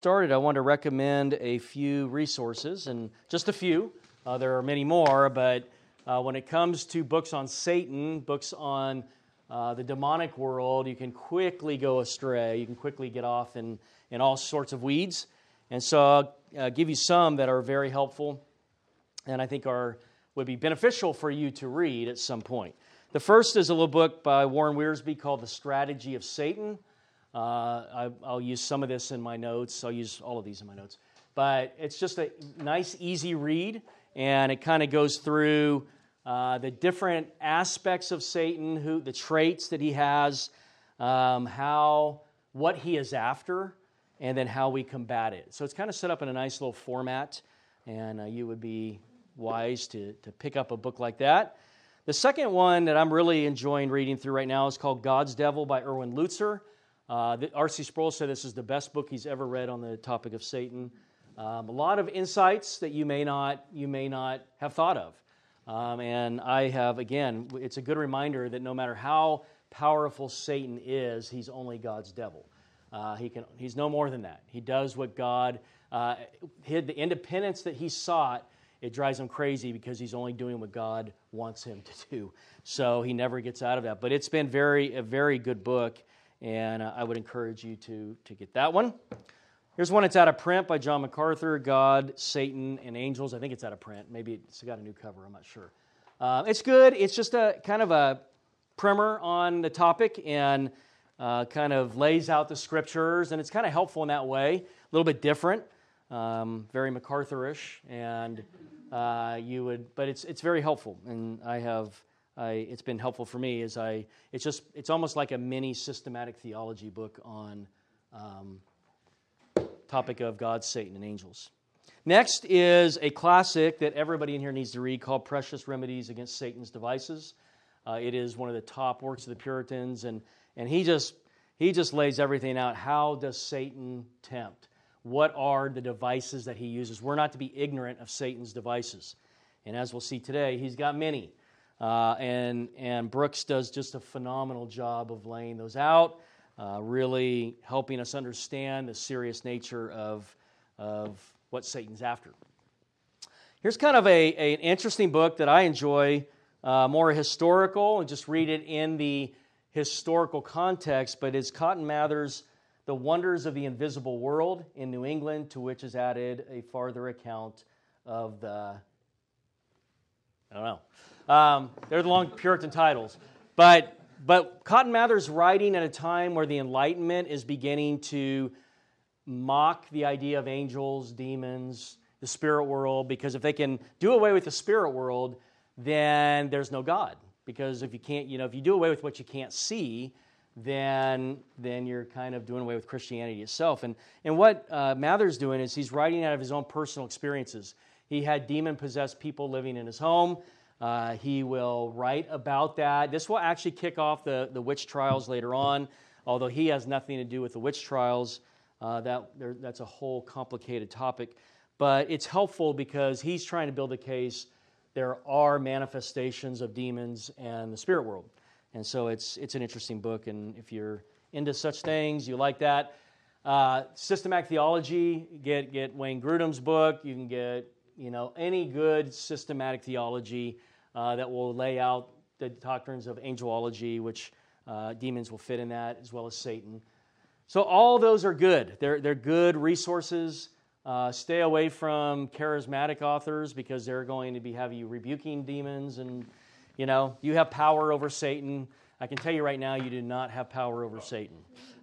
started, I want to recommend a few resources, and just a few. Uh, there are many more, but uh, when it comes to books on Satan, books on uh, the demonic world, you can quickly go astray. You can quickly get off in, in all sorts of weeds. And so I'll uh, give you some that are very helpful and I think are, would be beneficial for you to read at some point. The first is a little book by Warren Wiersbe called The Strategy of Satan. Uh, I, will use some of this in my notes. I'll use all of these in my notes. But it's just a nice, easy read, and it kind of goes through uh, the different aspects of Satan, who the traits that he has, um, how what he is after, and then how we combat it. So it's kind of set up in a nice little format, and uh, you would be wise to, to pick up a book like that. The second one that I'm really enjoying reading through right now is called God's Devil by Erwin Lutzer. Uh, R.C. Sproul said this is the best book he's ever read on the topic of Satan. Um, a lot of insights that you may not you may not have thought of, um, and I have again. It's a good reminder that no matter how powerful Satan is, he's only God's devil. Uh, he can he's no more than that. He does what God uh, hid the independence that he sought. It drives him crazy because he's only doing what God wants him to do. So he never gets out of that. But it's been very a very good book and uh, I would encourage you to, to get that one. Here's one that's out of print by John MacArthur God, Satan, and Angels. I think it's out of print. Maybe it's got a new cover, I'm not sure. Uh, it's good. It's just a kind of a primer on the topic and uh, kind of lays out the scriptures, and it's kind of helpful in that way. A little bit different, um, very MacArthurish, and uh, you would, but it's it's very helpful, and I have I, it's been helpful for me is I it's just it's almost like a mini systematic theology book on um, topic of God, Satan, and angels. Next is a classic that everybody in here needs to read called Precious Remedies Against Satan's Devices. Uh, it is one of the top works of the Puritans, and, and he, just, he just lays everything out. How does Satan tempt? What are the devices that he uses? We're not to be ignorant of Satan's devices. And as we'll see today, he's got many. Uh, and, and Brooks does just a phenomenal job of laying those out, uh, really helping us understand the serious nature of, of what Satan's after. Here's kind of a, a an interesting book that I enjoy, uh, more historical, and just read it in the historical context, but it's Cotton Mather's The Wonders of the Invisible World in New England, to which is added a farther account of the, I don't know, um, they're the long Puritan titles. But, but Cotton Mather's writing at a time where the Enlightenment is beginning to mock the idea of angels, demons, the spirit world, because if they can do away with the spirit world, then there's no God. Because if you can't, you know, if you do away with what you can't see, then then you're kind of doing away with Christianity itself. And and what uh, Mather's doing is he's writing out of his own personal experiences. He had demon possessed people living in his home. Uh, he will write about that. This will actually kick off the, the witch trials later on, although he has nothing to do with the witch trials. Uh, that, there, that's a whole complicated topic. But it's helpful because he's trying to build a case there are manifestations of demons and the spirit world. And so it's, it's an interesting book. And if you're into such things, you like that. Uh, systematic theology, get, get Wayne Grudem's book. You can get you know, any good systematic theology uh, that will lay out the doctrines of angelology, which uh, demons will fit in that, as well as Satan. So, all those are good. They're, they're good resources. Uh, stay away from charismatic authors because they're going to be have you rebuking demons and you know you have power over satan i can tell you right now you do not have power over satan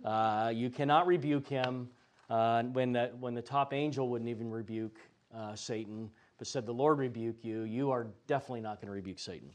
uh, you cannot rebuke him uh, when, the, when the top angel wouldn't even rebuke uh, satan but said, The Lord rebuke you, you are definitely not going to rebuke Satan.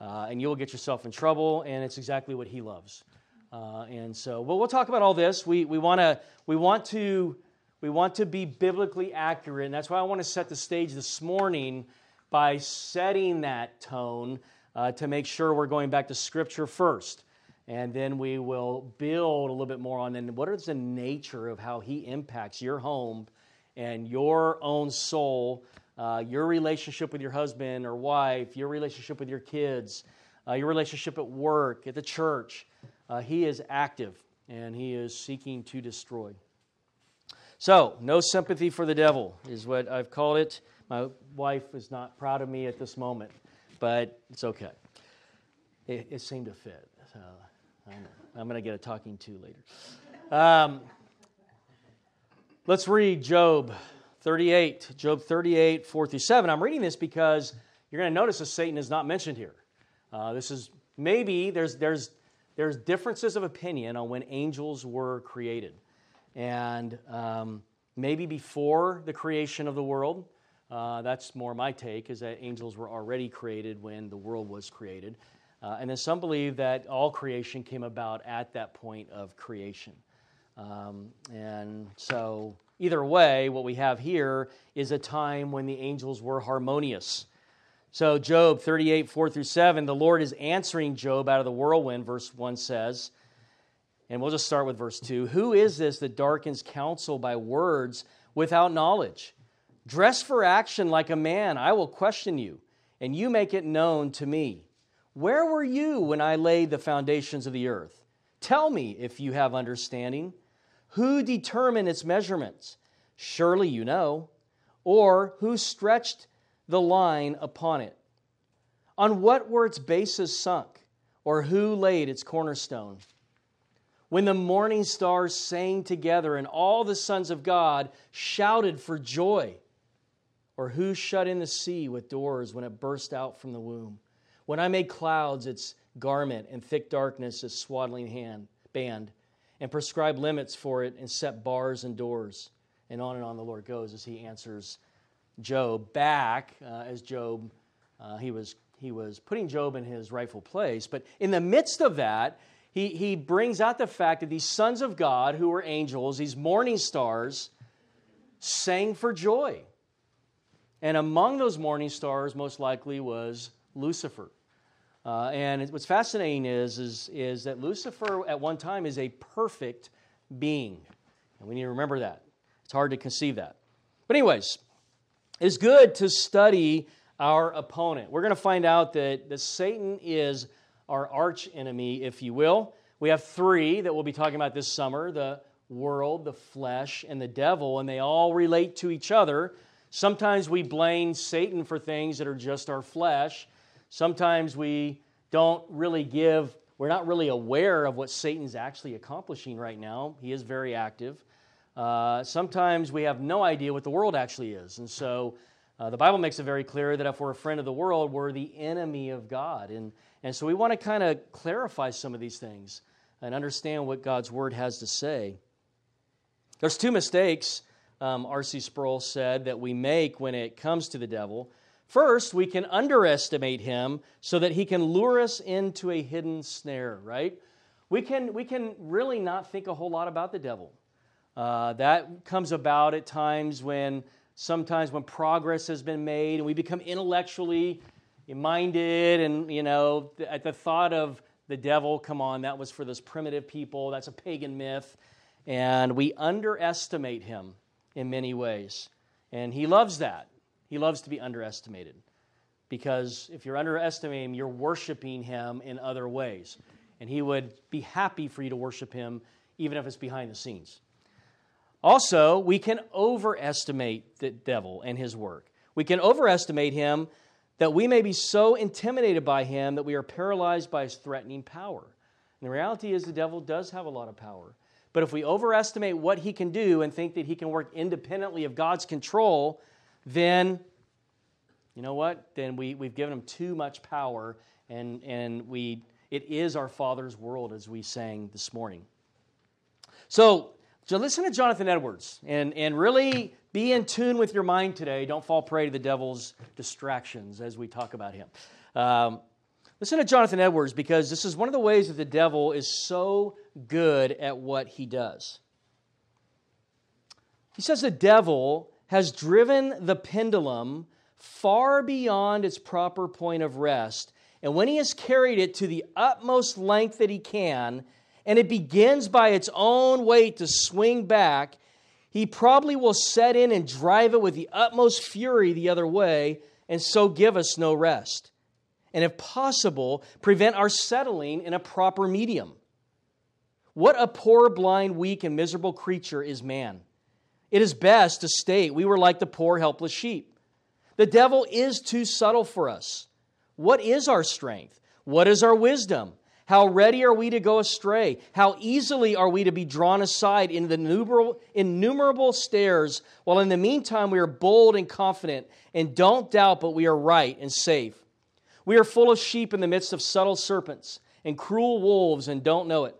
Uh, and you'll get yourself in trouble, and it's exactly what he loves. Uh, and so, well, we'll talk about all this. We, we, wanna, we, want to, we want to be biblically accurate, and that's why I want to set the stage this morning by setting that tone uh, to make sure we're going back to Scripture first. And then we will build a little bit more on then what is the nature of how he impacts your home and your own soul uh, your relationship with your husband or wife, your relationship with your kids, uh, your relationship at work, at the church. Uh, he is active and he is seeking to destroy. So, no sympathy for the devil is what I've called it. My wife is not proud of me at this moment, but it's okay. It, it seemed to fit. So I'm, going to get a talking to later. Um, let's read Job 38. Job 38, 4 through 7. I'm reading this because you're going to notice that Satan is not mentioned here. Uh, this is maybe there's, there's, there's differences of opinion on when angels were created. And um, maybe before the creation of the world, uh, that's more my take, is that angels were already created when the world was created. Uh, and then some believe that all creation came about at that point of creation. Um, and so, either way, what we have here is a time when the angels were harmonious. So, Job 38, 4 through 7, the Lord is answering Job out of the whirlwind, verse 1 says. And we'll just start with verse 2. Who is this that darkens counsel by words without knowledge? Dress for action like a man. I will question you, and you make it known to me. Where were you when I laid the foundations of the earth? Tell me if you have understanding. Who determined its measurements? Surely you know. Or who stretched the line upon it? On what were its bases sunk? Or who laid its cornerstone? When the morning stars sang together and all the sons of God shouted for joy, or who shut in the sea with doors when it burst out from the womb? When I made clouds its garment and thick darkness its swaddling hand, band, and prescribe limits for it and set bars and doors. And on and on the Lord goes as he answers Job back uh, as Job, uh, he, was, he was putting Job in his rightful place. But in the midst of that, he, he brings out the fact that these sons of God, who were angels, these morning stars, sang for joy. And among those morning stars, most likely, was Lucifer. Uh, and what's fascinating is, is, is that Lucifer at one time is a perfect being. And we need to remember that. It's hard to conceive that. But, anyways, it's good to study our opponent. We're going to find out that, that Satan is our arch enemy, if you will. We have three that we'll be talking about this summer the world, the flesh, and the devil, and they all relate to each other. Sometimes we blame Satan for things that are just our flesh. Sometimes we don't really give, we're not really aware of what Satan's actually accomplishing right now. He is very active. Uh, sometimes we have no idea what the world actually is. And so uh, the Bible makes it very clear that if we're a friend of the world, we're the enemy of God. And, and so we want to kind of clarify some of these things and understand what God's word has to say. There's two mistakes, um, R.C. Sproul said, that we make when it comes to the devil. First, we can underestimate him so that he can lure us into a hidden snare, right? We can, we can really not think a whole lot about the devil. Uh, that comes about at times when sometimes when progress has been made and we become intellectually minded and you know at the thought of the devil come on that was for those primitive people that's a pagan myth and we underestimate him in many ways and he loves that he loves to be underestimated because if you're underestimating him you're worshiping him in other ways and he would be happy for you to worship him even if it's behind the scenes also, we can overestimate the devil and his work. We can overestimate him that we may be so intimidated by him that we are paralyzed by his threatening power. And the reality is, the devil does have a lot of power. But if we overestimate what he can do and think that he can work independently of God's control, then, you know what? Then we, we've given him too much power, and, and we, it is our Father's world, as we sang this morning. So, so listen to Jonathan Edwards and, and really be in tune with your mind today. Don't fall prey to the devil's distractions as we talk about him. Um, listen to Jonathan Edwards because this is one of the ways that the devil is so good at what he does. He says the devil has driven the pendulum far beyond its proper point of rest. And when he has carried it to the utmost length that he can, and it begins by its own weight to swing back, he probably will set in and drive it with the utmost fury the other way, and so give us no rest. And if possible, prevent our settling in a proper medium. What a poor, blind, weak, and miserable creature is man. It is best to state we were like the poor, helpless sheep. The devil is too subtle for us. What is our strength? What is our wisdom? How ready are we to go astray? How easily are we to be drawn aside in the innumerable, snares, while in the meantime we are bold and confident and don't doubt, but we are right and safe. We are full of sheep in the midst of subtle serpents and cruel wolves and don't know it.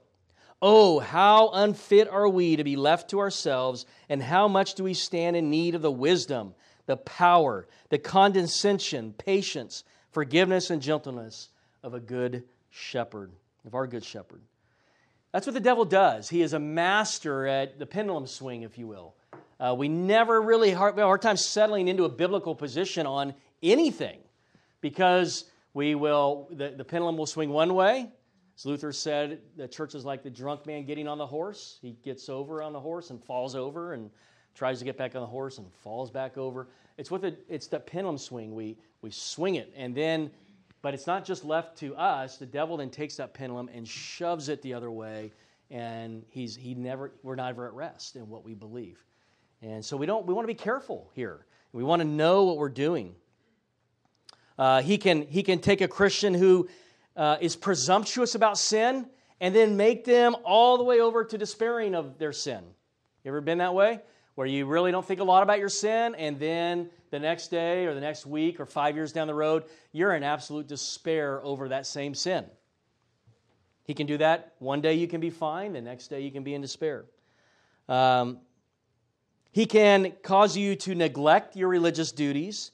Oh, how unfit are we to be left to ourselves, and how much do we stand in need of the wisdom, the power, the condescension, patience, forgiveness, and gentleness of a good shepherd, of our good shepherd. That's what the devil does. He is a master at the pendulum swing, if you will. Uh, we never really have a hard time settling into a biblical position on anything because we will the, the pendulum will swing one way as Luther said, the church is like the drunk man getting on the horse. He gets over on the horse and falls over and tries to get back on the horse and falls back over. It's with it, it's the pendulum swing. We we swing it and then but it's not just left to us. The devil then takes that pendulum and shoves it the other way, and he's he never we're never at rest in what we believe. And so we don't we want to be careful here. We want to know what we're doing. Uh, he can he can take a Christian who uh, is presumptuous about sin and then make them all the way over to despairing of their sin. You ever been that way? Where you really don't think a lot about your sin, and then the next day or the next week or five years down the road, you're in absolute despair over that same sin. He can do that. One day you can be fine, the next day you can be in despair. Um, he can cause you to neglect your religious duties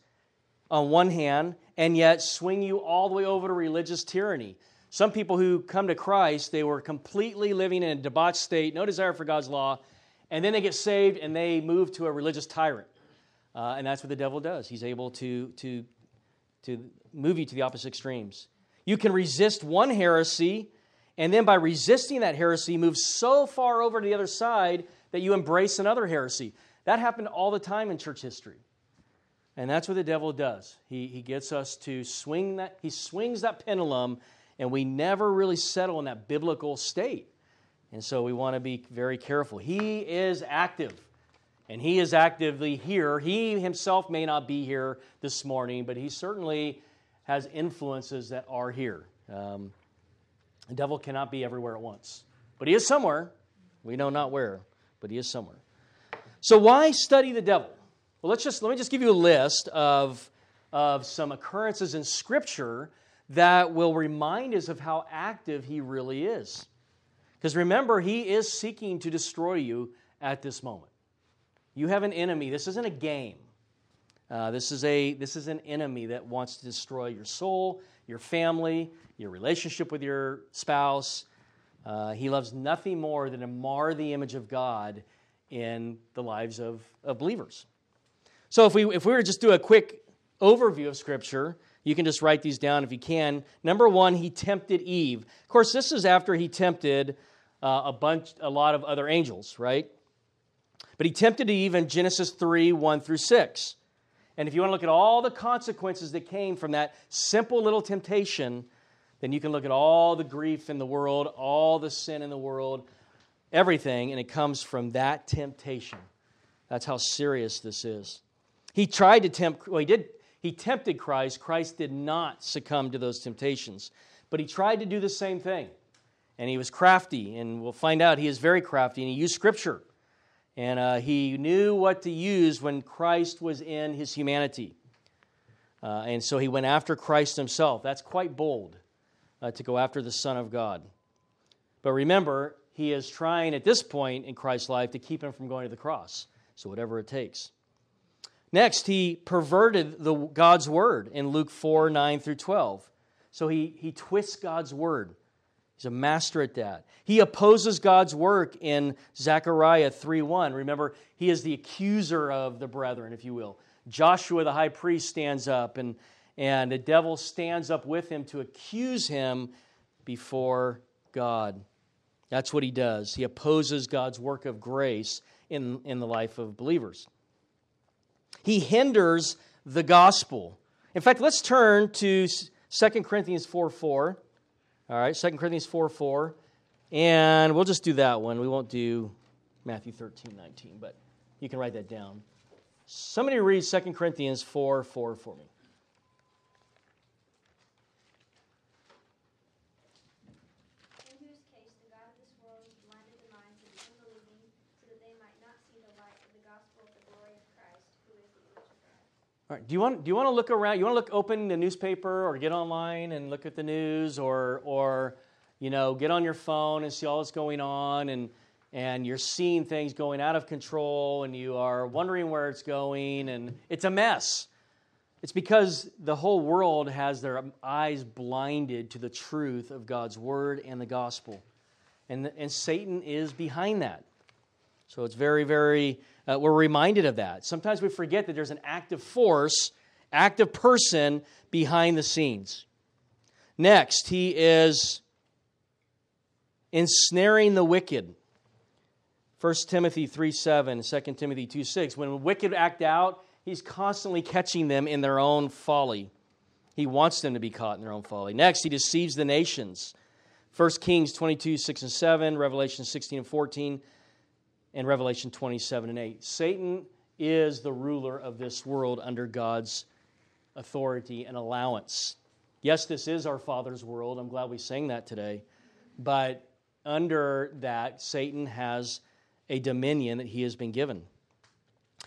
on one hand, and yet swing you all the way over to religious tyranny. Some people who come to Christ, they were completely living in a debauched state, no desire for God's law, and then they get saved and they move to a religious tyrant. Uh, and that's what the devil does. He's able to, to, to move you to the opposite extremes. You can resist one heresy, and then by resisting that heresy, move so far over to the other side that you embrace another heresy. That happened all the time in church history. And that's what the devil does. He, he gets us to swing that, he swings that pendulum, and we never really settle in that biblical state. And so we want to be very careful. He is active, and he is actively here. He himself may not be here this morning, but he certainly has influences that are here. Um, the devil cannot be everywhere at once, but he is somewhere. We know not where, but he is somewhere. So, why study the devil? Well, let's just let me just give you a list of, of some occurrences in Scripture that will remind us of how active he really is. Because remember, he is seeking to destroy you at this moment. You have an enemy. This isn't a game. Uh, this, is a, this is an enemy that wants to destroy your soul, your family, your relationship with your spouse. Uh, he loves nothing more than to mar the image of God in the lives of, of believers. So if we if we were just do a quick overview of Scripture, you can just write these down if you can. Number one, he tempted Eve. Of course, this is after he tempted uh, a bunch, a lot of other angels, right? But he tempted Eve in Genesis 3 1 through 6. And if you want to look at all the consequences that came from that simple little temptation, then you can look at all the grief in the world, all the sin in the world, everything, and it comes from that temptation. That's how serious this is. He tried to tempt, well, he did, he tempted Christ. Christ did not succumb to those temptations. But he tried to do the same thing. And he was crafty, and we'll find out he is very crafty, and he used Scripture. And uh, he knew what to use when Christ was in his humanity. Uh, and so he went after Christ himself. That's quite bold uh, to go after the Son of God. But remember, he is trying at this point in Christ's life to keep him from going to the cross. So, whatever it takes. Next, he perverted the, God's word in Luke 4 9 through 12. So he, he twists God's word. He's a master at that. He opposes God's work in Zechariah 3 1. Remember, he is the accuser of the brethren, if you will. Joshua, the high priest, stands up, and, and the devil stands up with him to accuse him before God. That's what he does. He opposes God's work of grace in, in the life of believers. He hinders the gospel. In fact, let's turn to 2 Corinthians 4 4. All right, 2 Corinthians 4 4. And we'll just do that one. We won't do Matthew 13 19. But You can write that down. Somebody read 2 Corinthians 4 4 for me. All right. Do you want do you want to look around? You want to look open the newspaper or get online and look at the news or or you know get on your phone and see all that's going on and and you're seeing things going out of control and you are wondering where it's going and it's a mess. It's because the whole world has their eyes blinded to the truth of God's word and the gospel. And, and Satan is behind that. So it's very, very uh, we're reminded of that. Sometimes we forget that there's an active force, active person behind the scenes. Next, he is ensnaring the wicked. 1 Timothy 3 7, 2 Timothy 2 6. When wicked act out, he's constantly catching them in their own folly. He wants them to be caught in their own folly. Next, he deceives the nations. 1 Kings 22 6 and 7, Revelation 16 and 14 in Revelation 27 and 8. Satan is the ruler of this world under God's authority and allowance. Yes, this is our Father's world. I'm glad we sang that today. But under that, Satan has a dominion that he has been given.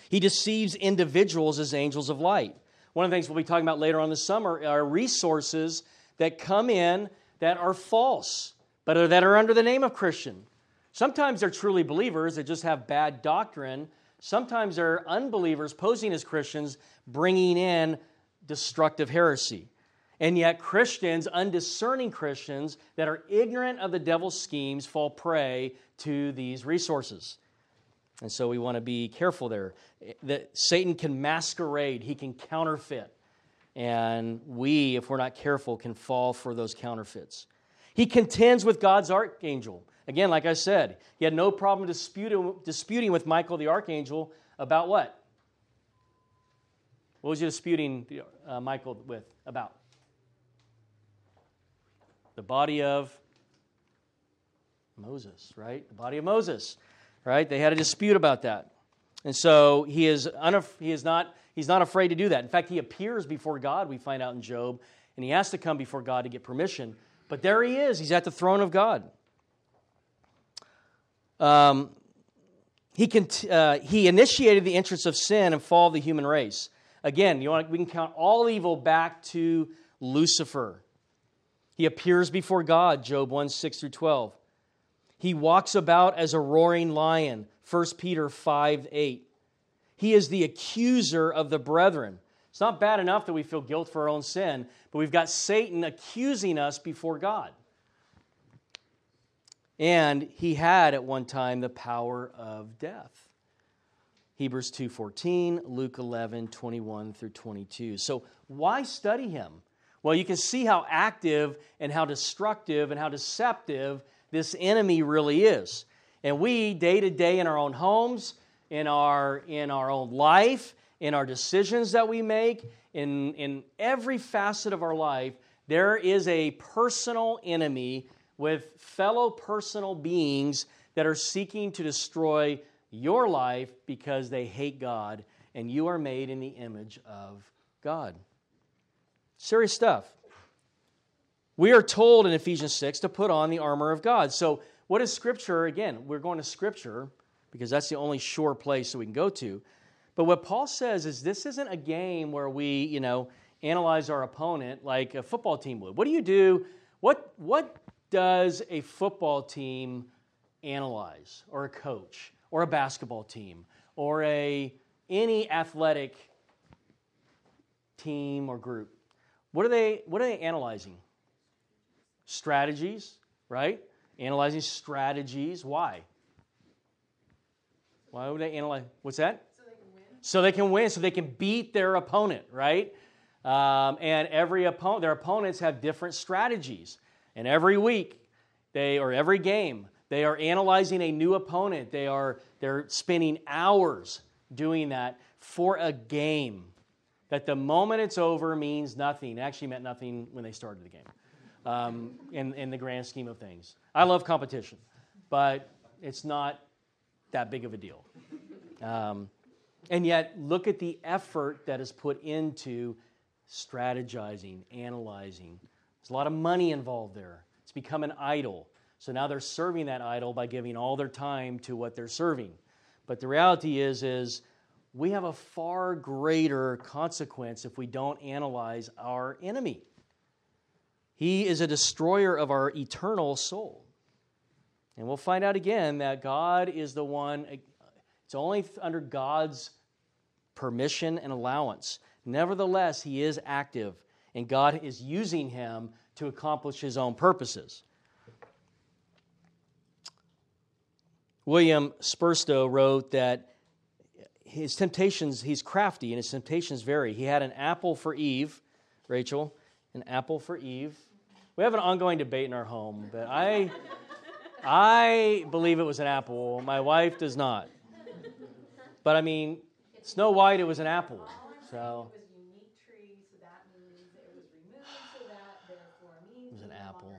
He deceives individuals as angels of light. One of the things we'll be talking about later on this summer are resources that come in that are false, but that are under the name of Christian. Sometimes they're truly believers that just have bad doctrine. Sometimes they're unbelievers posing as Christians, bringing in destructive heresy. And yet, Christians, undiscerning Christians that are ignorant of the devil's schemes, fall prey to these resources. And so we want to be careful there. That Satan can masquerade, he can counterfeit. And we, if we're not careful, can fall for those counterfeits. He contends with God's archangel. Again, like I said, he had no problem disputing, disputing with Michael the archangel about what? What was he disputing uh, Michael with about? The body of Moses, right? The body of Moses, right? They had a dispute about that. And so he is, unaf- he is not, he's not afraid to do that. In fact, he appears before God, we find out in Job, and he has to come before God to get permission. But there he is, he's at the throne of God. Um, he, can, uh, he initiated the entrance of sin and fall of the human race. Again, you want, we can count all evil back to Lucifer. He appears before God, Job 1 6 through 12. He walks about as a roaring lion, 1 Peter 5 8. He is the accuser of the brethren. It's not bad enough that we feel guilt for our own sin, but we've got Satan accusing us before God. And he had at one time the power of death. Hebrews 2:14, Luke 11, 21 through 22. So why study him? Well, you can see how active and how destructive and how deceptive this enemy really is. And we, day to day in our own homes, in our, in our own life, in our decisions that we make, in, in every facet of our life, there is a personal enemy with fellow personal beings that are seeking to destroy your life because they hate God and you are made in the image of God. Serious stuff. We are told in Ephesians 6 to put on the armor of God. So, what is Scripture? Again, we're going to Scripture because that's the only sure place that we can go to. But what Paul says is this isn't a game where we, you know, analyze our opponent like a football team would. What do you do? What, what does a football team analyze or a coach or a basketball team or a any athletic team or group what are they what are they analyzing? Strategies right? Analyzing strategies why? Why would they analyze what's that? So they can win. So they can win so they can beat their opponent right? Um, and every opponent their opponents have different strategies and every week, they or every game, they are analyzing a new opponent. They are they're spending hours doing that for a game that the moment it's over means nothing. It actually meant nothing when they started the game. Um, in, in the grand scheme of things. I love competition, but it's not that big of a deal. Um, and yet, look at the effort that is put into strategizing, analyzing. There's a lot of money involved there. It's become an idol. So now they're serving that idol by giving all their time to what they're serving. But the reality is, is we have a far greater consequence if we don't analyze our enemy. He is a destroyer of our eternal soul. And we'll find out again that God is the one, it's only under God's permission and allowance. Nevertheless, he is active, and God is using him to accomplish his own purposes. William Spurstow wrote that his temptations, he's crafty and his temptations vary. He had an apple for Eve, Rachel, an apple for Eve. We have an ongoing debate in our home, but I, I believe it was an apple. My wife does not. But I mean, Snow White, it was an apple. So. It was an apple.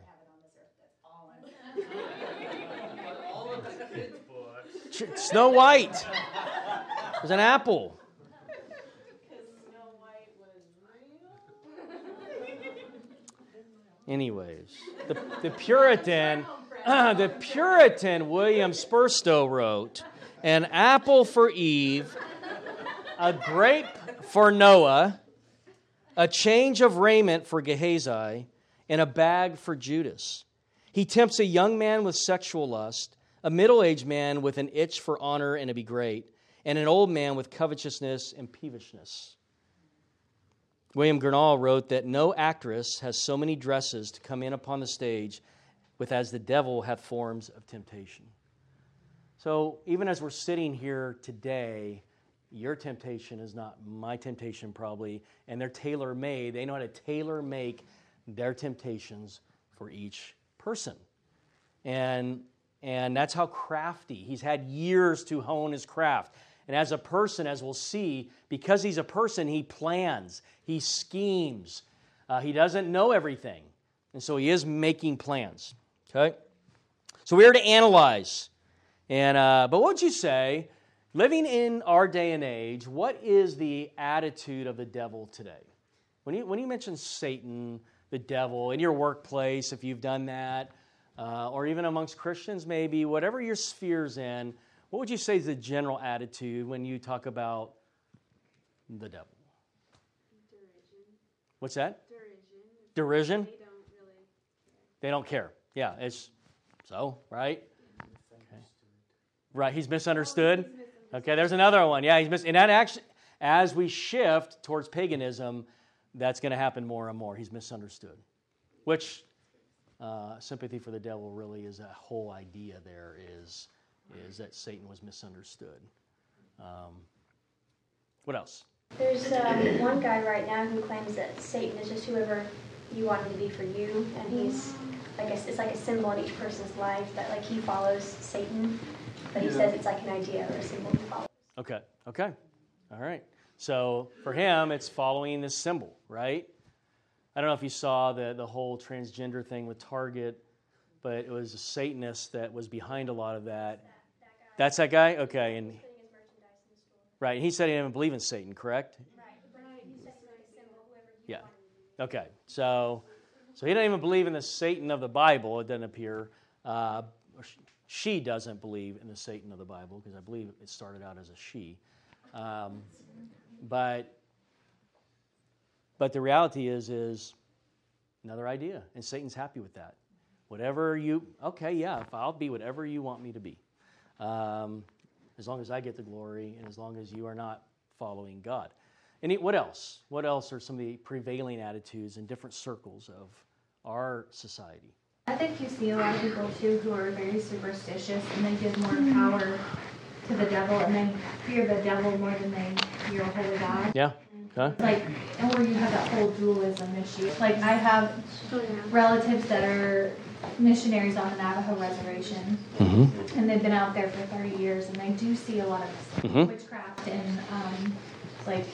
Snow White. It was an apple. Anyways, the, the Puritan, uh, the Puritan William Spurstow wrote, "An apple for Eve, a grape for Noah, a change of raiment for Gehazi, and a bag for Judas. He tempts a young man with sexual lust, a middle aged man with an itch for honor and to be great, and an old man with covetousness and peevishness. William Gurnall wrote that no actress has so many dresses to come in upon the stage with as the devil hath forms of temptation. So, even as we're sitting here today, your temptation is not my temptation, probably, and they're tailor made. They know how to tailor make their temptations for each person. And, and that's how crafty. He's had years to hone his craft. And as a person, as we'll see, because he's a person, he plans, he schemes, uh, he doesn't know everything. And so he is making plans. Okay? So we are to analyze. And, uh, but what would you say Living in our day and age, what is the attitude of the devil today? When you, when you mention Satan, the devil, in your workplace, if you've done that, uh, or even amongst Christians, maybe, whatever your sphere's in, what would you say is the general attitude when you talk about the devil? Derision. What's that? Derision. Derision? They don't really They don't care. Yeah, it's so, right? Okay. Right, he's misunderstood. Okay, there's another one. Yeah, he's mis- and that actually, as we shift towards paganism, that's going to happen more and more. He's misunderstood, which uh, sympathy for the devil really is a whole idea. There is is that Satan was misunderstood. Um, what else? There's um, one guy right now who claims that Satan is just whoever you want him to be for you, and he's like a, it's like a symbol in each person's life that like he follows Satan, but he says it's like an idea or a symbol he follows. Okay, okay, all right. So for him, it's following this symbol, right? I don't know if you saw the the whole transgender thing with Target, but it was a Satanist that was behind a lot of that. That's that guy. Okay, and Putting his merchandise in the store. right, and he said he didn't believe in Satan, correct? Right, but he says it's like a symbol, whoever you Yeah. want him to be. Okay, so so he doesn't even believe in the Satan of the Bible. It doesn't appear. Uh, she doesn't believe in the Satan of the Bible because I believe it started out as a she. Um, but but the reality is is another idea, and Satan's happy with that. Whatever you okay, yeah, if I'll be whatever you want me to be, um, as long as I get the glory, and as long as you are not following God. Any, what else? What else are some of the prevailing attitudes in different circles of our society? I think you see a lot of people too who are very superstitious and they give more power to the devil and they fear the devil more than they fear a holy God. Yeah. Huh? Like, and where you have that whole dualism issue. Like, I have relatives that are missionaries on the Navajo reservation Mm-hmm. and they've been out there for 30 years and they do see a lot of Mhm. witchcraft and um, like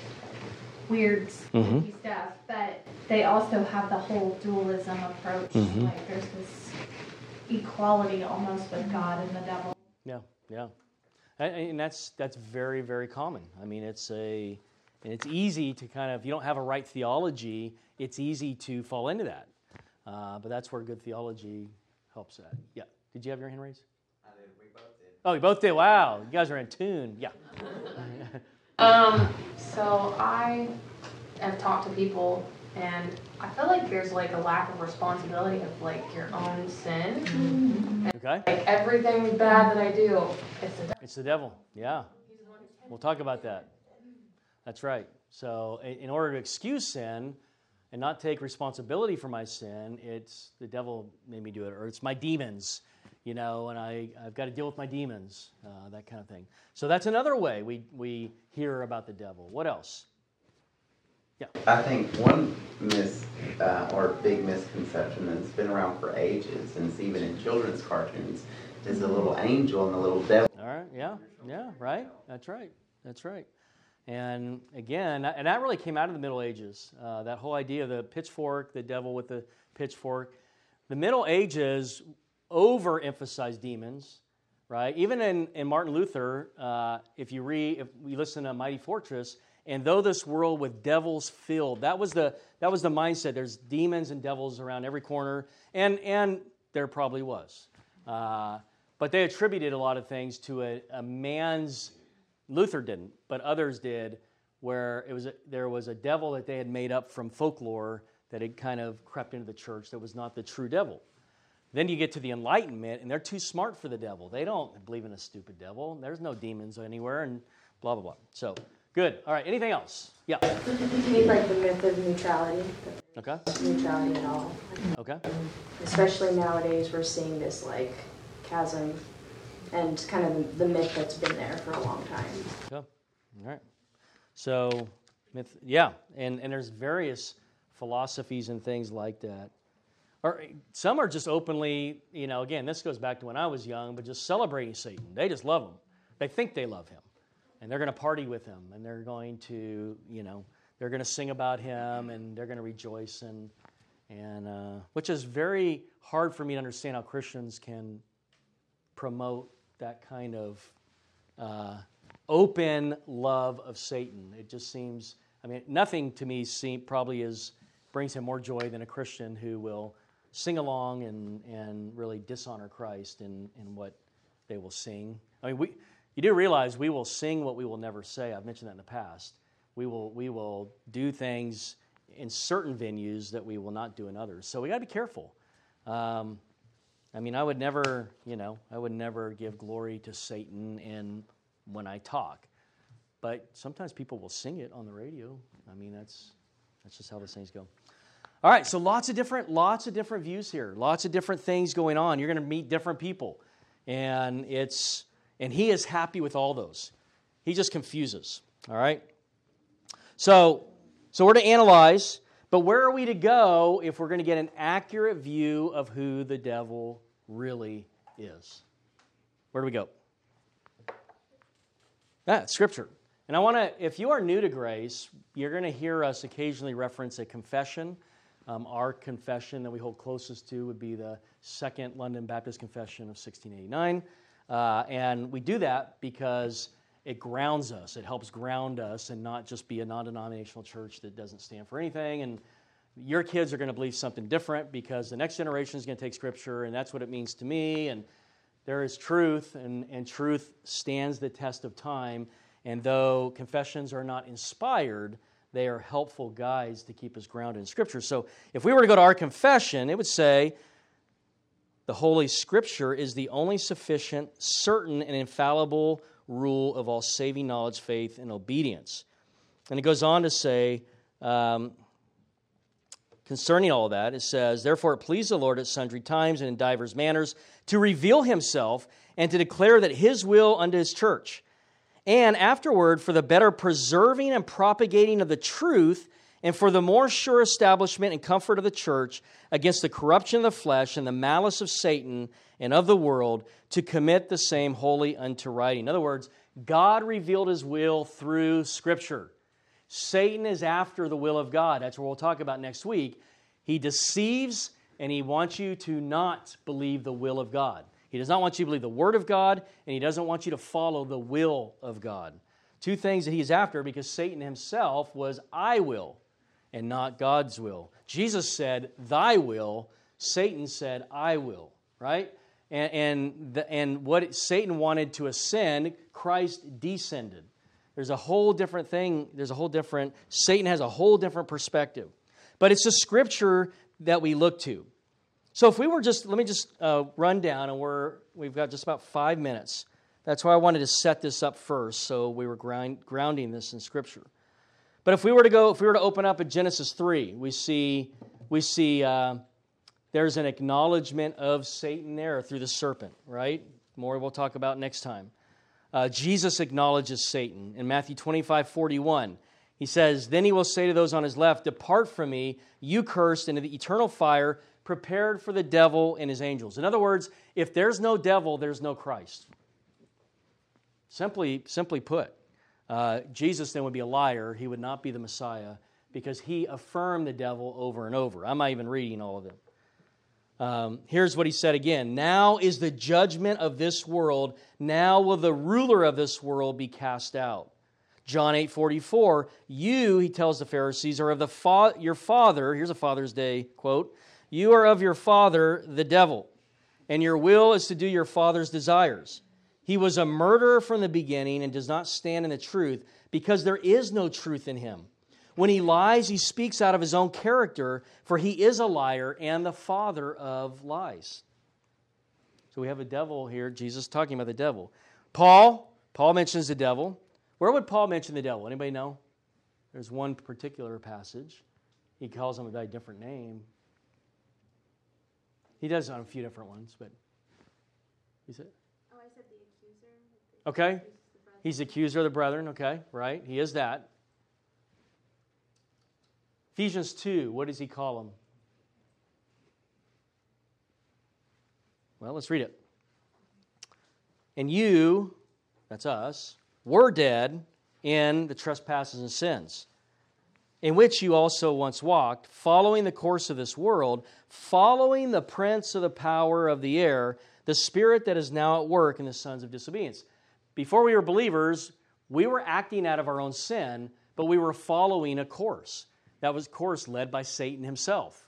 weird Mhm. stuff but they also have the whole dualism approach Mhm. like there's this equality almost with god and the devil Yeah. Yeah. And- And that's, that's very, very common. I mean, it's a, and it's easy to kind of, if you don't have a right theology, it's easy to fall into that. Uh, but that's where good theology helps at. Yeah. Did you have your hand raised? I did. We both did. Oh, you both did. Wow. You guys are in tune. Yeah. Um, so I have talked to people and I feel like there's like a lack of responsibility of like your own sin. Okay. Like everything bad that I do, it's the devil. It's the devil. Yeah. We'll talk about that. That's right. So, in order to excuse sin and not take responsibility for my sin, it's the devil made me do it, or it's my demons, you know, and I, I've got to deal with my demons, uh, that kind of thing. So, that's another way we, we hear about the devil. What else? Yeah. I think one mis uh, or big misconception that's been around for ages, and it's even in children's cartoons, is the little angel and the little devil. All right. Yeah. Yeah. Right. That's right. That's right. And again, and that really came out of the Middle Ages. Uh, that whole idea of the pitchfork, the devil with the pitchfork. The Middle Ages overemphasized demons, right? Even in, in Martin Luther, uh, if you read, if we listen to Mighty Fortress, and though this world with devils filled, that was the that was the mindset. There's demons and devils around every corner, and and there probably was. Uh, but they attributed a lot of things to a, a man's Luther didn't, but others did, where it was a, there was a devil that they had made up from folklore that had kind of crept into the church that was not the true devil. Then you get to the Enlightenment, and they're too smart for the devil. They don't believe in a stupid devil. There's no demons anywhere, and blah blah blah. So good. All right. Anything else? Yeah. You need like the myth of neutrality, Okay. neutrality at all. Okay. Especially nowadays, we're seeing this like chasm and kind of the myth that's been there for a long time. Cool. All right. So, myth, yeah, and, and there's various philosophies and things like that. Or some are just openly, you know, again, this goes back to when I was young, but just celebrating Satan. They just love him. They think they love him. And they're going to party with him. And they're going to, you know, they're going to sing about him and they're going to rejoice. And, and uh, which is very hard for me to understand how Christians can promote that kind of uh, open love of Satan. It just seems, I mean, nothing to me seem, probably is, brings him more joy than a Christian who will sing along and, and really dishonor Christ in, in what they will sing. I mean, we, you do realize we will sing what we will never say. I've mentioned that in the past. We will, we will do things in certain venues that we will not do in others. So we got to be careful. Um, I mean, I would never, you know, I would never give glory to Satan in when I talk. But sometimes people will sing it on the radio. I mean, that's that's just how the things go. All right, so lots of different lots of different views here. Lots of different things going on. You're going to meet different people. And it's and he is happy with all those. He just confuses, all right? So so we're to analyze but where are we to go if we're going to get an accurate view of who the devil really is? Where do we go? Ah, Scripture. And I want to, if you are new to grace, you're going to hear us occasionally reference a confession. Um, our confession that we hold closest to would be the Second London Baptist Confession of 1689. Uh, and we do that because it grounds us. It helps ground us and not just be a non denominational church that doesn't stand for anything. And your kids are going to believe something different because the next generation is going to take Scripture, and that's what it means to me. And there is truth, and, and truth stands the test of time. And though confessions are not inspired, they are helpful guides to keep us grounded in Scripture. So if we were to go to our confession, it would say, the Holy Scripture is the only sufficient, certain, and infallible rule of all saving knowledge, faith, and obedience. And it goes on to say, um, concerning all that, it says, Therefore it pleased the Lord at sundry times and in divers manners to reveal himself and to declare that his will unto his church. And afterward, for the better preserving and propagating of the truth, and for the more sure establishment and comfort of the church against the corruption of the flesh and the malice of Satan and of the world, to commit the same wholly unto writing. In other words, God revealed his will through Scripture. Satan is after the will of God. That's what we'll talk about next week. He deceives and he wants you to not believe the will of God. He does not want you to believe the Word of God, and He doesn't want you to follow the will of God. Two things that He's after because Satan himself was I will and not God's will. Jesus said, Thy will. Satan said, I will, right? And, and, the, and what Satan wanted to ascend, Christ descended. There's a whole different thing. There's a whole different, Satan has a whole different perspective. But it's a scripture that we look to. So if we were just, let me just uh, run down, and we're, we've got just about five minutes. That's why I wanted to set this up first, so we were ground, grounding this in scripture. But if we were to go, if we were to open up at Genesis 3, we see, we see uh, there's an acknowledgement of Satan there through the serpent, right? More we'll talk about next time. Uh, Jesus acknowledges Satan in Matthew 25 41. He says, Then he will say to those on his left, Depart from me, you cursed, into the eternal fire prepared for the devil and his angels. In other words, if there's no devil, there's no Christ. Simply, simply put, uh, Jesus then would be a liar. He would not be the Messiah because he affirmed the devil over and over. I'm not even reading all of them. Um, here's what he said again Now is the judgment of this world. Now will the ruler of this world be cast out. John 8 44, you, he tells the Pharisees, are of the fa- your father. Here's a Father's Day quote You are of your father, the devil, and your will is to do your father's desires. He was a murderer from the beginning and does not stand in the truth because there is no truth in him. When he lies, he speaks out of his own character, for he is a liar and the father of lies. So we have a devil here, Jesus talking about the devil. Paul, Paul mentions the devil. Where would Paul mention the devil? Anybody know? There's one particular passage. He calls him by a different name. He does on a few different ones, but he said. Oh, I said the accuser. Okay. He's the accuser of the brethren, okay, right? He is that. Ephesians 2, what does he call him? Well, let's read it. And you, that's us, were dead in the trespasses and sins, in which you also once walked, following the course of this world, following the prince of the power of the air, the spirit that is now at work in the sons of disobedience. Before we were believers, we were acting out of our own sin, but we were following a course. That was, course, led by Satan himself.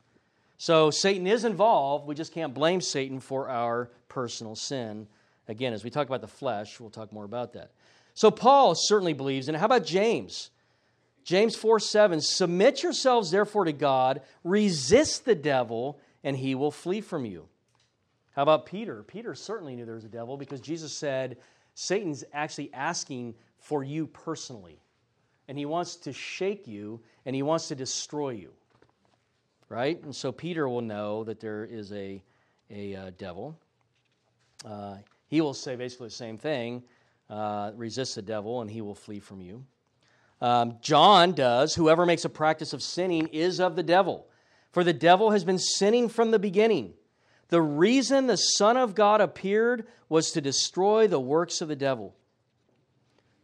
So Satan is involved. We just can't blame Satan for our personal sin. Again, as we talk about the flesh, we'll talk more about that. So Paul certainly believes in it. How about James? James 4 7, submit yourselves therefore to God, resist the devil, and he will flee from you. How about Peter? Peter certainly knew there was a devil because Jesus said, Satan's actually asking for you personally and he wants to shake you and he wants to destroy you. Right? And so Peter will know that there is a, a uh, devil. Uh, he will say basically the same thing uh, resist the devil and he will flee from you. Um, John does, whoever makes a practice of sinning is of the devil, for the devil has been sinning from the beginning. The reason the Son of God appeared was to destroy the works of the devil.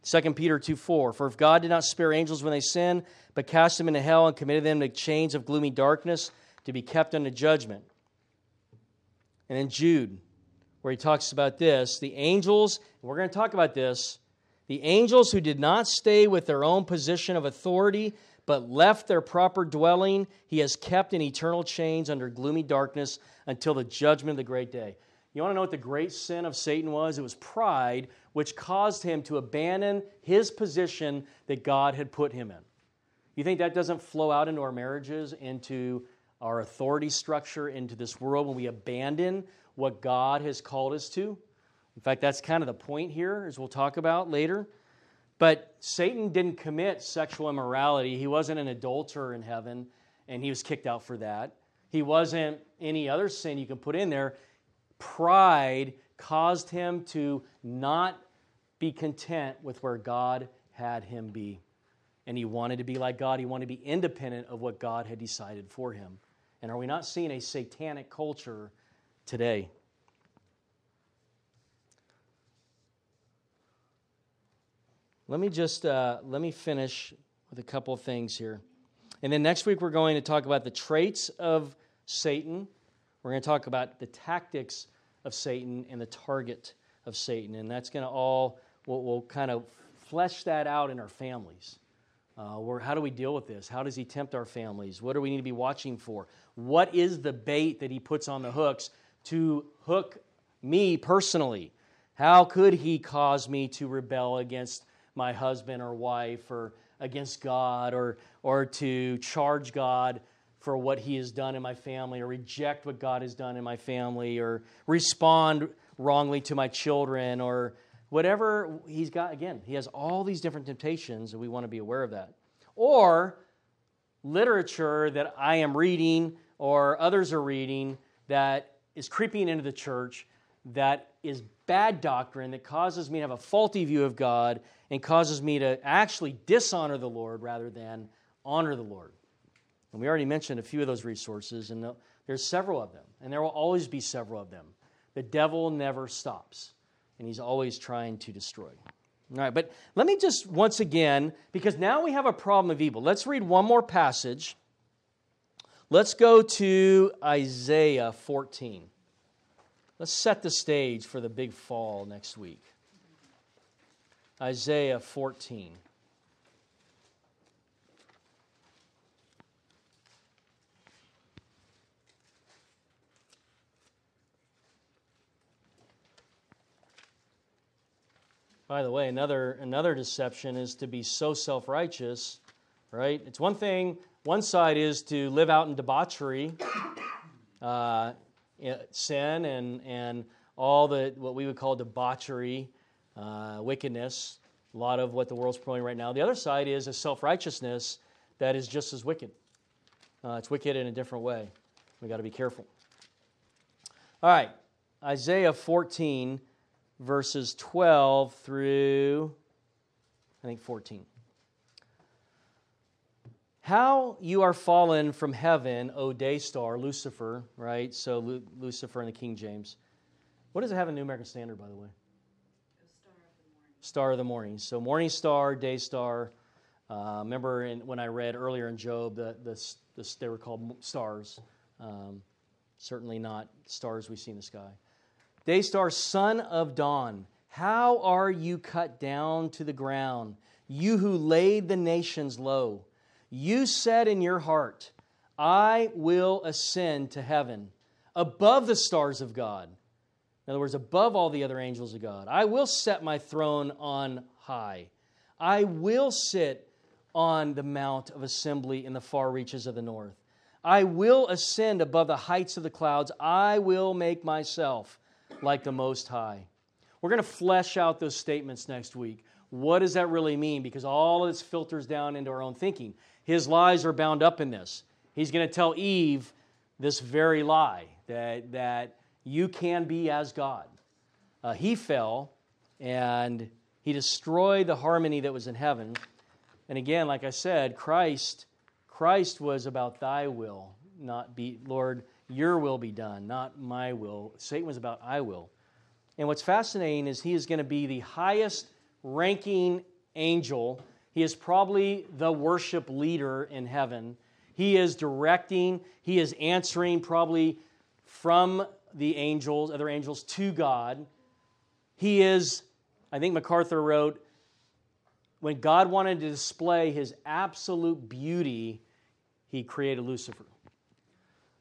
2 Peter 2 4. For if God did not spare angels when they sinned, but cast them into hell and committed them to chains of gloomy darkness to be kept unto judgment. And in Jude, where he talks about this, the angels, we're going to talk about this, the angels who did not stay with their own position of authority, but left their proper dwelling, he has kept in eternal chains under gloomy darkness until the judgment of the great day. You want to know what the great sin of Satan was? It was pride, which caused him to abandon his position that God had put him in. You think that doesn't flow out into our marriages, into our authority structure, into this world when we abandon what God has called us to? In fact, that's kind of the point here, as we'll talk about later. But Satan didn't commit sexual immorality. He wasn't an adulterer in heaven, and he was kicked out for that. He wasn't any other sin you can put in there pride caused him to not be content with where God had him be. And he wanted to be like God. He wanted to be independent of what God had decided for him. And are we not seeing a satanic culture today? Let me just uh, let me finish with a couple of things here, and then next week we're going to talk about the traits of Satan we're going to talk about the tactics of Satan and the target of Satan. And that's going to all, we'll, we'll, kind of flesh that out in our families. Uh, how do we deal with this? How does he tempt our families? What do we need to be watching for? What is the bait that he puts on the hooks to hook me personally? How could he cause me to rebel against my husband or wife or against God or, or to charge God for what he has done in my family or reject what God has done in my family or respond wrongly to my children or whatever he's got. Again, he has all these different temptations, and we want to be aware of that. Or literature that I am reading or others are reading that is creeping into the church that is bad doctrine that causes me to have a faulty view of God and causes me to actually dishonor the Lord rather than honor the Lord. And we already mentioned a few of those resources, and there's several of them, and there will always be several of them. The devil never stops, and he's always trying to destroy. All right, but let me just once again, because now we have a problem of evil. Let's read one more passage. Let's go to Isaiah 14. Let's set the stage for the big fall next week. Isaiah 14. By the way, another, another deception is to be so self righteous, right? It's one thing, one side is to live out in debauchery, uh, sin, and, and all the what we would call debauchery, uh, wickedness, a lot of what the world's promoting right now. The other side is a self righteousness that is just as wicked. Uh, it's wicked in a different way. we got to be careful. All right, Isaiah 14 verses 12 through, I think, 14. How you are fallen from heaven, O day star, Lucifer, right? So Lu- Lucifer in the King James. What does it have in New American Standard, by the way? Star of the morning. So morning star, day star. Uh, remember in, when I read earlier in Job, the, the, the they were called stars. Um, certainly not stars we see in the sky. Day star, son of dawn, how are you cut down to the ground, you who laid the nations low? You said in your heart, I will ascend to heaven, above the stars of God. In other words, above all the other angels of God. I will set my throne on high. I will sit on the mount of assembly in the far reaches of the north. I will ascend above the heights of the clouds. I will make myself like the Most High. We're going to flesh out those statements next week. What does that really mean? Because all of this filters down into our own thinking. His lies are bound up in this. He's going to tell Eve this very lie that, that you can be as God. Uh, he fell and he destroyed the harmony that was in heaven. And again, like I said, Christ, Christ was about thy will, not be, Lord, your will be done, not my will. Satan was about I will. And what's fascinating is he is going to be the highest ranking angel. He is probably the worship leader in heaven. He is directing, he is answering probably from the angels, other angels, to God. He is, I think MacArthur wrote, when God wanted to display his absolute beauty, he created Lucifer.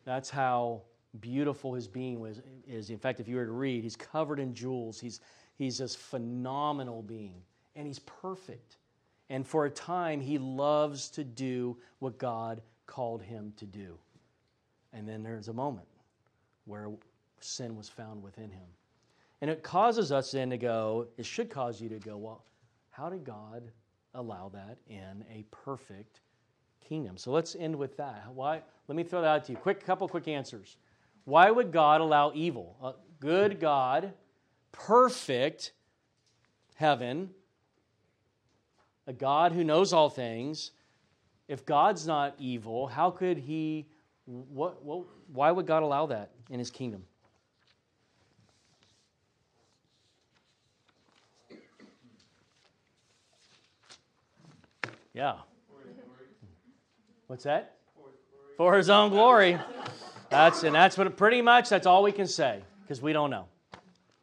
That's how beautiful his being was, is. In fact, if you were to read, he's covered in jewels. He's, he's this phenomenal being, and he's perfect. And for a time, he loves to do what God called him to do. And then there's a moment where sin was found within him. And it causes us then to go, it should cause you to go, well, how did God allow that in a perfect kingdom? So let's end with that. Why? Let me throw that out to you. Quick, couple quick answers. Why would God allow evil? A good God, perfect heaven, a God who knows all things. If God's not evil, how could He? What, what, why would God allow that in His kingdom? Yeah. What's that? for his own glory. That's and that's what pretty much that's all we can say because we don't know.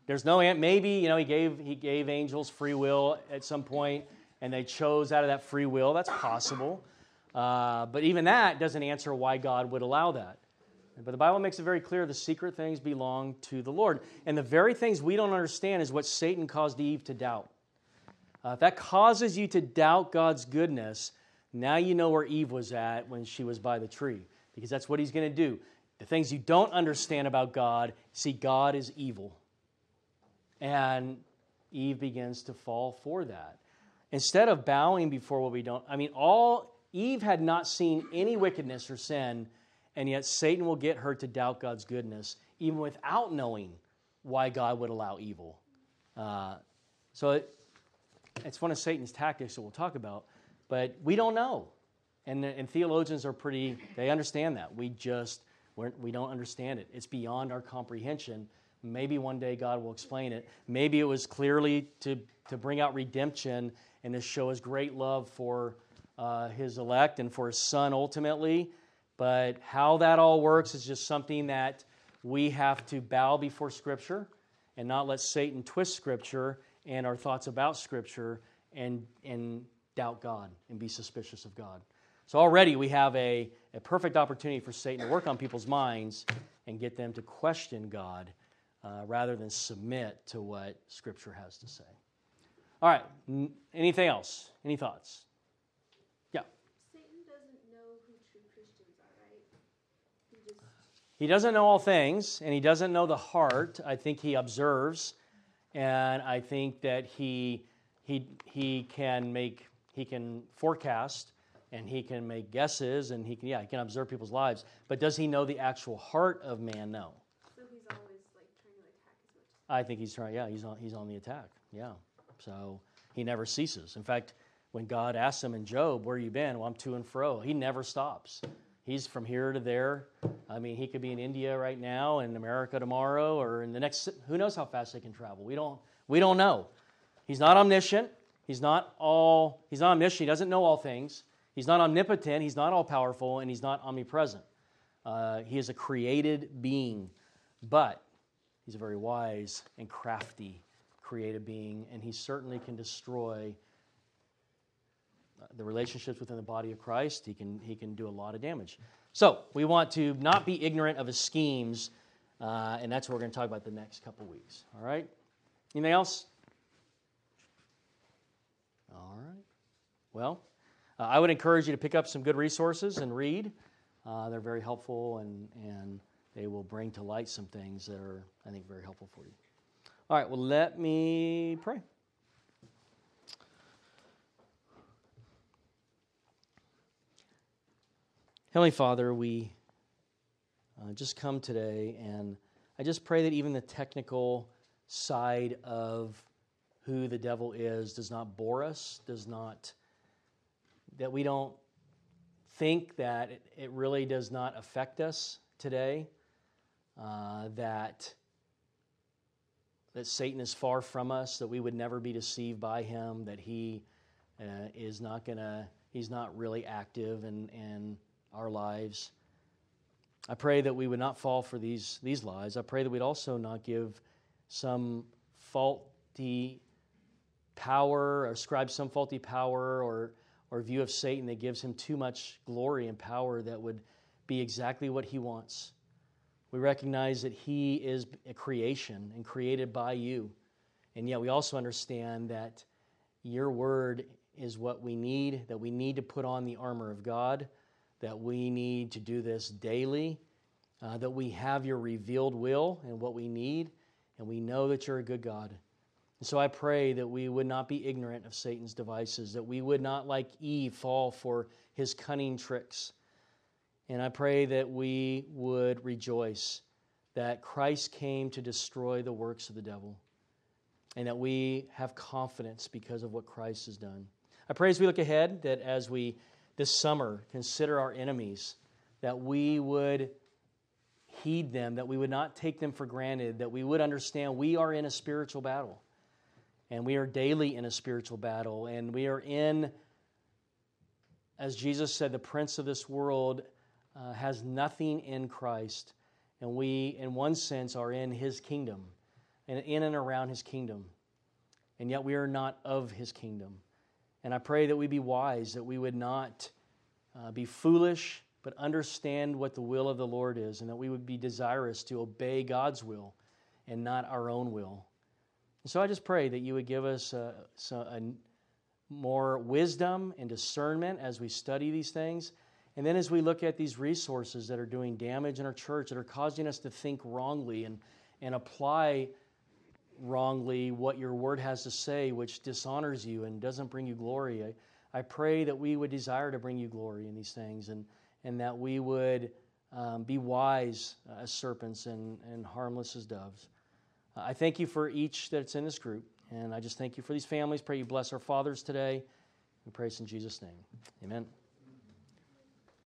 There's no maybe you know he gave he gave angels free will at some point, and they chose out of that free will. That's possible, uh, but even that doesn't answer why God would allow that. But the Bible makes it very clear the secret things belong to the Lord, and the very things we don't understand is what Satan caused Eve to doubt. Uh, if that causes you to doubt God's goodness, now you know where Eve was at when she was by the tree, because that's what he's going to do. The things you don't understand about God, see, God is evil. And Eve begins to fall for that. Instead of bowing before what we don't, I mean, all Eve had not seen any wickedness or sin, and yet Satan will get her to doubt God's goodness, even without knowing why God would allow evil. Uh, so it, it's one of Satan's tactics that we'll talk about, but we don't know. And, and theologians are pretty, they understand that. We just, we're, we don't understand it. It's beyond our comprehension. Maybe one day God will explain it. Maybe it was clearly to, to bring out redemption and to show his great love for uh, his elect and for his son ultimately. But how that all works is just something that we have to bow before Scripture and not let Satan twist Scripture and our thoughts about Scripture and, and doubt God and be suspicious of God. So already we have a, a perfect opportunity for Satan to work on people's minds and get them to question God uh, rather than submit to what Scripture has to say. All right, anything else? Any thoughts? Yeah. Satan doesn't know who true Christians are, right? He just He doesn't know all things, and he doesn't know the heart. I think he observes, and I think that he he he can make he can forecast, and he can make guesses, and he can yeah he can observe people's lives. But does he know the actual heart of man? No. so he's always like trying to attack as much. I think he's trying. Yeah, he's on he's on the attack. Yeah. So he never ceases. In fact, when God asks him in Job, "Where you been?" Well, I'm to and fro. He never stops. He's from here to there. I mean, he could be in India right now, in America tomorrow, or in the next. Who knows how fast they can travel? We don't. We don't know. He's not omniscient. He's not all. He's not omniscient. He doesn't know all things. He's not omnipotent. He's not all powerful, and he's not omnipresent. Uh, he is a created being, but he's a very wise and crafty created being, and he certainly can destroy the relationships within the body of Christ. He can, he can do a lot of damage. So, we want to not be ignorant of his schemes, uh, and that's what we're going to talk about the next couple weeks. All right? Anything else? All right. Well, uh, I would encourage you to pick up some good resources and read. Uh, they're very helpful, and, and they will bring to light some things that are, I think, very helpful for you. All right, well, let me pray. Heavenly Father, we uh, just come today, and I just pray that even the technical side of who the devil is does not bore us, does not, that we don't think that it, it really does not affect us today, uh, that that Satan is far from us, that we would never be deceived by him, that he uh, is not gonna, he's not really active in, in our lives. I pray that we would not fall for these, these lies. I pray that we'd also not give some faulty power or ascribe some faulty power or, or view of Satan that gives him too much glory and power that would be exactly what he wants. We recognize that He is a creation and created by you. And yet we also understand that your word is what we need, that we need to put on the armor of God, that we need to do this daily, uh, that we have your revealed will and what we need, and we know that you're a good God. So I pray that we would not be ignorant of Satan's devices, that we would not, like Eve, fall for his cunning tricks. And I pray that we would rejoice that Christ came to destroy the works of the devil and that we have confidence because of what Christ has done. I pray as we look ahead that as we this summer consider our enemies, that we would heed them, that we would not take them for granted, that we would understand we are in a spiritual battle. And we are daily in a spiritual battle. And we are in, as Jesus said, the prince of this world uh, has nothing in Christ. And we, in one sense, are in his kingdom. and in and around his kingdom. And yet we are not of his kingdom. And I pray that we be wise, that we would not uh, be foolish, but understand what the will of the Lord is, and that we would be desirous to obey God's will and not our own will. And so I just pray that you would give us a, a more wisdom and discernment as we study these things. And then as we look at these resources that are doing damage in our church, that are causing us to think wrongly and, and apply wrongly what your word has to say, which dishonors you and doesn't bring you glory, I, I pray that we would desire to bring you glory in these things and, and that we would um, be wise as serpents and, and harmless as doves. Uh, I thank you for each that's in this group. And I just thank you for these families. Pray you bless our fathers today. We praise in Jesus' name. Amen.